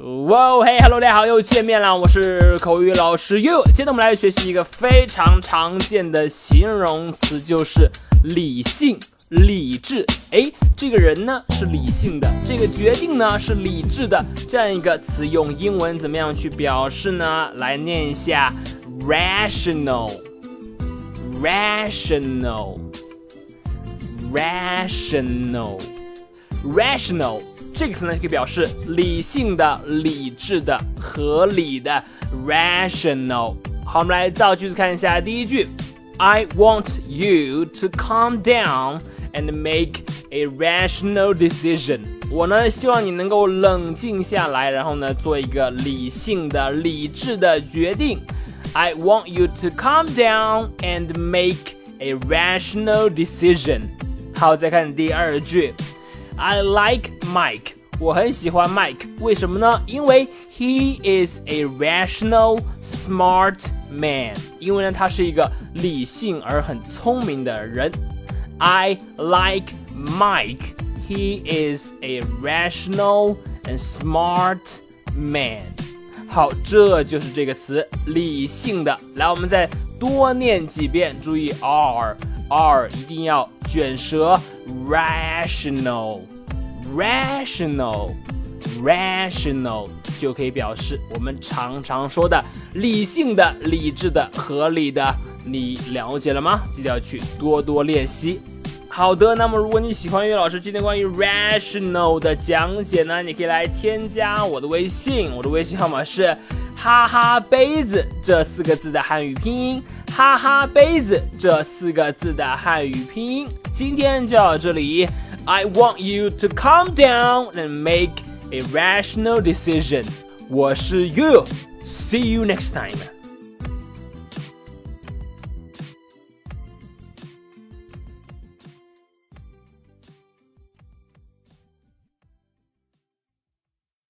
哇嘿，Hello，大家好，又见面了，我是口语老师 You。今天我们来学习一个非常常见的形容词，就是理性、理智。哎，这个人呢是理性的，这个决定呢是理智的，这样一个词用英文怎么样去表示呢？来念一下：rational，rational，rational，rational。这个词呢可以表示理性的、理智的、合理的，rational。好，我们来造句子看一下。第一句，I want you to calm down and make a rational decision。我呢希望你能够冷静下来，然后呢做一个理性的、理智的决定。I want you to calm down and make a rational decision。好，再看第二句。I like Mike，我很喜欢 Mike，为什么呢？因为 he is a rational, smart man，因为呢他是一个理性而很聪明的人。I like Mike, he is a rational and smart man。好，这就是这个词理性的。来，我们再多念几遍，注意 r。r 一定要卷舌 Rational，rational 就可以表示我们常常说的理性的、理智的、合理的。你了解了吗？记得要去多多练习。好的，那么如果你喜欢岳老师今天关于 rational 的讲解呢，你可以来添加我的微信，我的微信号码是哈哈杯子这四个字的汉语拼音。哈哈杯子这四个字的汉语拼音，今天就到这里。I want you to calm down and make a rational decision。我是 You，see you next time。